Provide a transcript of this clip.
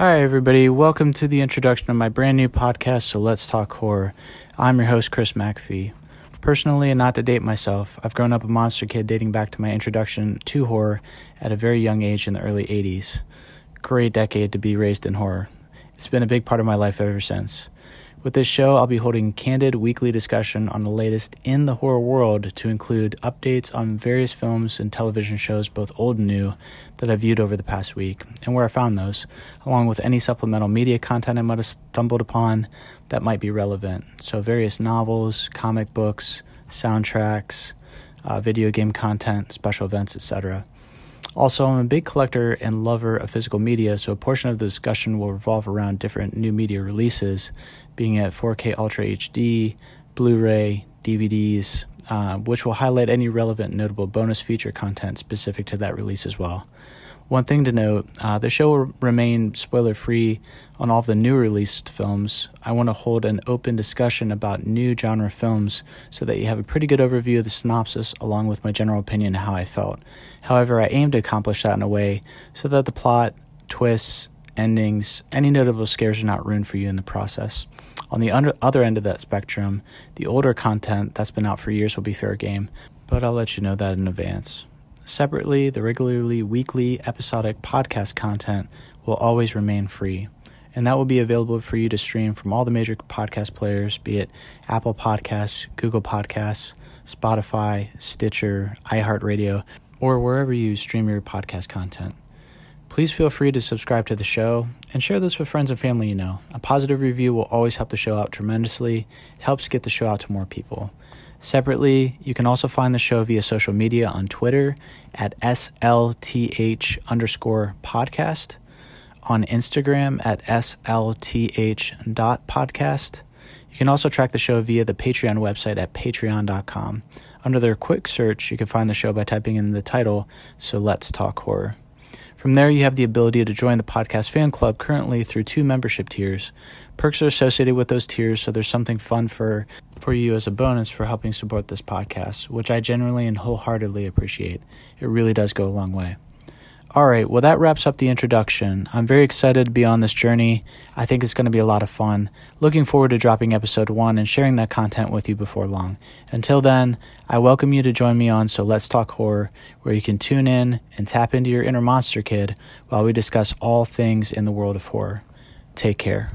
Right, everybody, welcome to the introduction of my brand new podcast, So Let's Talk Horror. I'm your host, Chris McAfee. Personally, and not to date myself, I've grown up a monster kid dating back to my introduction to horror at a very young age in the early 80s. Great decade to be raised in horror. It's been a big part of my life ever since. With this show, I'll be holding candid weekly discussion on the latest in the horror world to include updates on various films and television shows, both old and new, that I've viewed over the past week and where I found those, along with any supplemental media content I might have stumbled upon that might be relevant. So, various novels, comic books, soundtracks, uh, video game content, special events, etc. Also, I'm a big collector and lover of physical media, so a portion of the discussion will revolve around different new media releases, being at 4K Ultra HD, Blu ray, DVDs, uh, which will highlight any relevant notable bonus feature content specific to that release as well. One thing to note uh, the show will remain spoiler free on all of the new released films. I want to hold an open discussion about new genre films so that you have a pretty good overview of the synopsis along with my general opinion and how I felt. However, I aim to accomplish that in a way so that the plot, twists, endings, any notable scares are not ruined for you in the process. On the under, other end of that spectrum, the older content that's been out for years will be fair game, but I'll let you know that in advance. Separately, the regularly weekly episodic podcast content will always remain free, and that will be available for you to stream from all the major podcast players, be it Apple Podcasts, Google Podcasts, Spotify, Stitcher, iHeartRadio, or wherever you stream your podcast content. Please feel free to subscribe to the show and share this with friends and family you know. A positive review will always help the show out tremendously. It helps get the show out to more people. Separately, you can also find the show via social media on Twitter at SLTH underscore podcast, on Instagram at SLTH dot podcast. You can also track the show via the Patreon website at patreon.com. Under their quick search, you can find the show by typing in the title, So Let's Talk Horror. From there, you have the ability to join the podcast fan club currently through two membership tiers. Perks are associated with those tiers, so there's something fun for, for you as a bonus for helping support this podcast, which I genuinely and wholeheartedly appreciate. It really does go a long way. All right, well, that wraps up the introduction. I'm very excited to be on this journey. I think it's going to be a lot of fun. Looking forward to dropping episode one and sharing that content with you before long. Until then, I welcome you to join me on So Let's Talk Horror, where you can tune in and tap into your inner monster kid while we discuss all things in the world of horror. Take care.